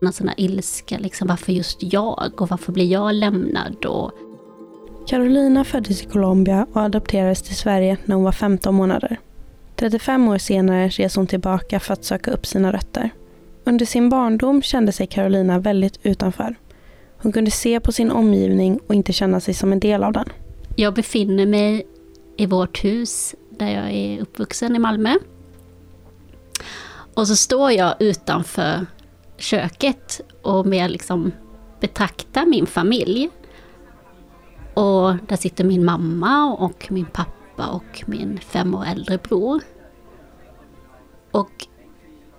En sån här ilska, liksom, varför just jag och varför blir jag lämnad? Och... Carolina föddes i Colombia och adopterades till Sverige när hon var 15 månader. 35 år senare reser hon tillbaka för att söka upp sina rötter. Under sin barndom kände sig Carolina väldigt utanför. Hon kunde se på sin omgivning och inte känna sig som en del av den. Jag befinner mig i vårt hus där jag är uppvuxen i Malmö. Och så står jag utanför köket och mer liksom betrakta min familj. Och där sitter min mamma och min pappa och min fem år äldre bror. Och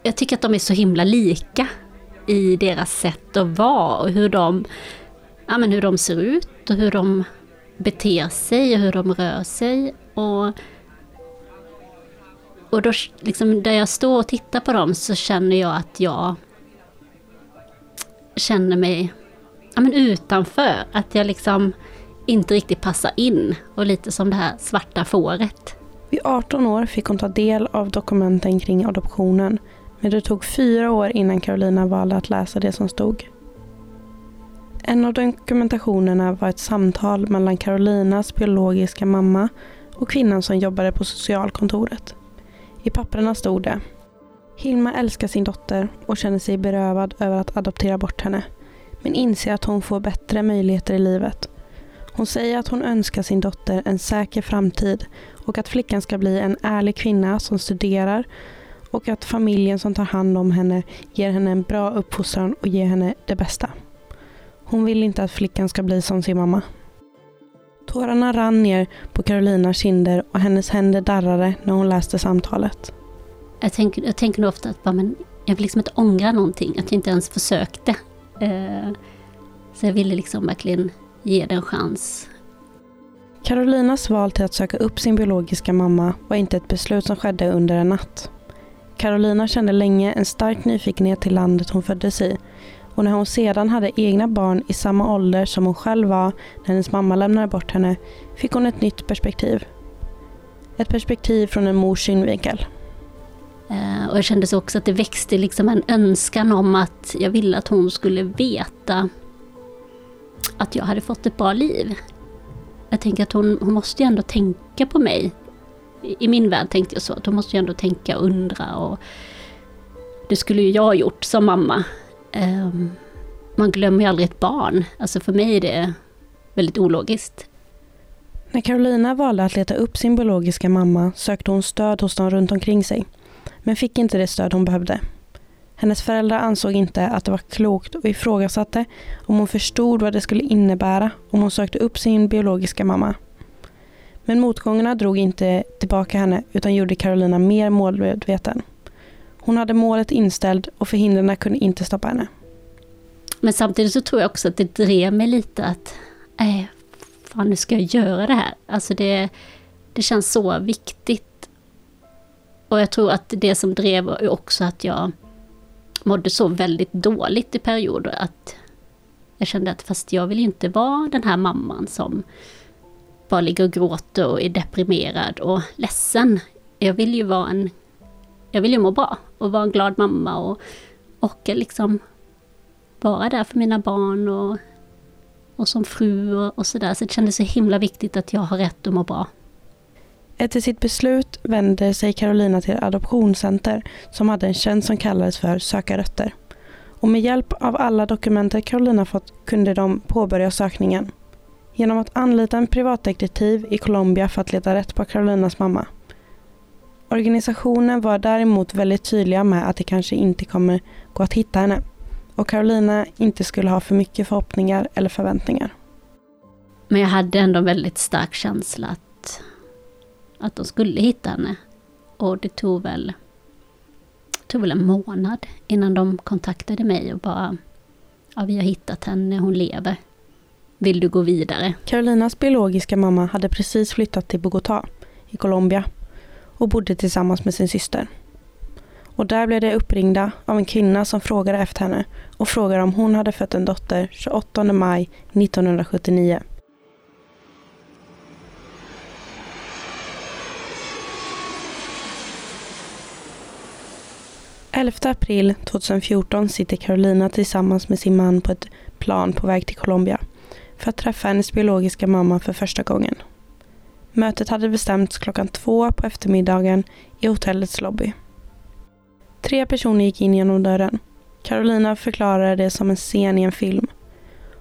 jag tycker att de är så himla lika i deras sätt att vara och hur de, ja, men hur de ser ut och hur de beter sig och hur de rör sig. Och, och då, liksom, där jag står och tittar på dem så känner jag att jag känner mig ja, men utanför. Att jag liksom inte riktigt passar in. Och lite som det här svarta fåret. Vid 18 år fick hon ta del av dokumenten kring adoptionen. Men det tog fyra år innan Carolina valde att läsa det som stod. En av dokumentationerna var ett samtal mellan Carolinas biologiska mamma och kvinnan som jobbade på socialkontoret. I papperna stod det Hilma älskar sin dotter och känner sig berövad över att adoptera bort henne. Men inser att hon får bättre möjligheter i livet. Hon säger att hon önskar sin dotter en säker framtid och att flickan ska bli en ärlig kvinna som studerar och att familjen som tar hand om henne ger henne en bra uppfostran och ger henne det bästa. Hon vill inte att flickan ska bli som sin mamma. Tårarna rann ner på Carolinas kinder och hennes händer darrade när hon läste samtalet. Jag tänker, jag tänker nog ofta att bara, men jag vill liksom inte ångra någonting, att jag inte ens försökte. Eh, så jag ville liksom verkligen ge det en chans. Carolinas val till att söka upp sin biologiska mamma var inte ett beslut som skedde under en natt. Carolina kände länge en stark nyfikenhet till landet hon föddes i och när hon sedan hade egna barn i samma ålder som hon själv var när hennes mamma lämnade bort henne fick hon ett nytt perspektiv. Ett perspektiv från en mors synvinkel. Eh, och jag kände också att det växte liksom en önskan om att jag ville att hon skulle veta att jag hade fått ett bra liv. Jag tänker att hon, hon måste ju ändå tänka på mig. I min värld tänkte jag så, att hon måste ju ändå tänka och undra. Och det skulle ju jag ha gjort som mamma. Ehm, man glömmer ju aldrig ett barn. Alltså för mig är det väldigt ologiskt. När Carolina valde att leta upp sin biologiska mamma sökte hon stöd hos dem runt omkring sig men fick inte det stöd hon behövde. Hennes föräldrar ansåg inte att det var klokt och ifrågasatte om hon förstod vad det skulle innebära om hon sökte upp sin biologiska mamma. Men motgångarna drog inte tillbaka henne utan gjorde Carolina mer målmedveten. Hon hade målet inställd och förhindren kunde inte stoppa henne. Men samtidigt så tror jag också att det drev mig lite att, eh, fan nu ska jag göra det här. Alltså det, det känns så viktigt och jag tror att det som drev var också att jag mådde så väldigt dåligt i perioder att jag kände att fast jag vill inte vara den här mamman som bara ligger och gråter och är deprimerad och ledsen. Jag vill ju vara en... Jag vill ju må bra och vara en glad mamma och orka liksom vara där för mina barn och, och som fru och, och sådär. Så det kändes så himla viktigt att jag har rätt att må bra. Efter sitt beslut vände sig Carolina till Adoptionscenter som hade en tjänst som kallades för Söka rötter. Och med hjälp av alla dokumenter Carolina fått kunde de påbörja sökningen. Genom att anlita en privatdetektiv i Colombia för att leta rätt på Carolinas mamma. Organisationen var däremot väldigt tydliga med att det kanske inte kommer gå att hitta henne och Carolina inte skulle ha för mycket förhoppningar eller förväntningar. Men jag hade ändå en väldigt stark känsla att att de skulle hitta henne. Och det tog väl, tog väl en månad innan de kontaktade mig och bara Ja, vi har hittat henne, hon lever. Vill du gå vidare? Carolinas biologiska mamma hade precis flyttat till Bogotá i Colombia och bodde tillsammans med sin syster. Och där blev de uppringda av en kvinna som frågade efter henne och frågade om hon hade fött en dotter 28 maj 1979. 11 april 2014 sitter Carolina tillsammans med sin man på ett plan på väg till Colombia för att träffa hennes biologiska mamma för första gången. Mötet hade bestämts klockan två på eftermiddagen i hotellets lobby. Tre personer gick in genom dörren. Carolina förklarade det som en scen i en film.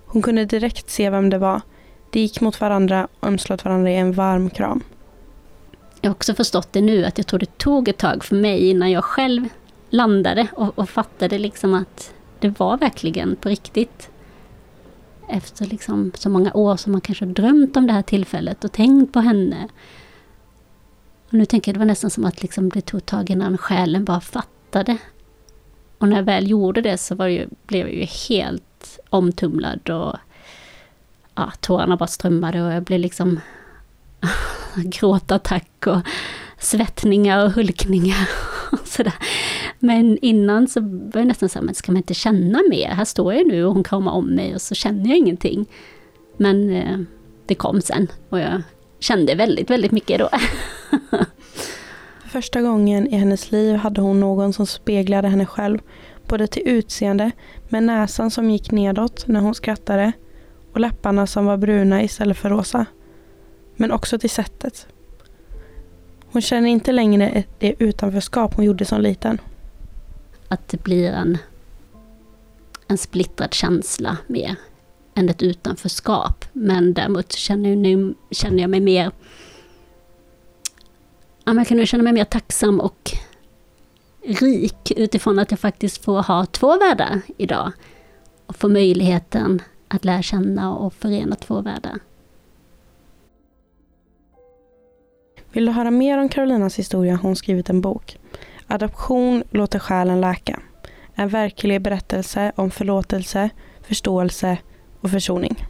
Hon kunde direkt se vem det var. De gick mot varandra och ömslöt varandra i en varm kram. Jag har också förstått det nu att jag tror det tog ett tag för mig innan jag själv landade och, och fattade liksom att det var verkligen på riktigt. Efter liksom så många år som man kanske drömt om det här tillfället och tänkt på henne. Och nu tänker jag det var nästan som att liksom det tog tag innan själen bara fattade. Och när jag väl gjorde det så var det ju, blev jag ju helt omtumlad och ja, tårarna bara strömmade och jag blev liksom gråtattack och svettningar och hulkningar. Och sådär. Men innan så var jag nästan så här, men ska man inte känna mer? Här står jag nu och hon kramar om mig och så känner jag ingenting. Men eh, det kom sen och jag kände väldigt, väldigt mycket då. Första gången i hennes liv hade hon någon som speglade henne själv. Både till utseende, med näsan som gick nedåt när hon skrattade och läpparna som var bruna istället för rosa. Men också till sättet. Hon känner inte längre det utanförskap hon gjorde som liten. Att det blir en, en splittrad känsla mer än ett utanförskap. Men däremot känner, nu, känner jag mig mer ja, jag kan nu känna mig mer tacksam och rik utifrån att jag faktiskt får ha två världar idag. Och få möjligheten att lära känna och förena två världar. Vill du höra mer om Carolinas historia har hon skrivit en bok. Adoption låter själen läka. En verklig berättelse om förlåtelse, förståelse och försoning.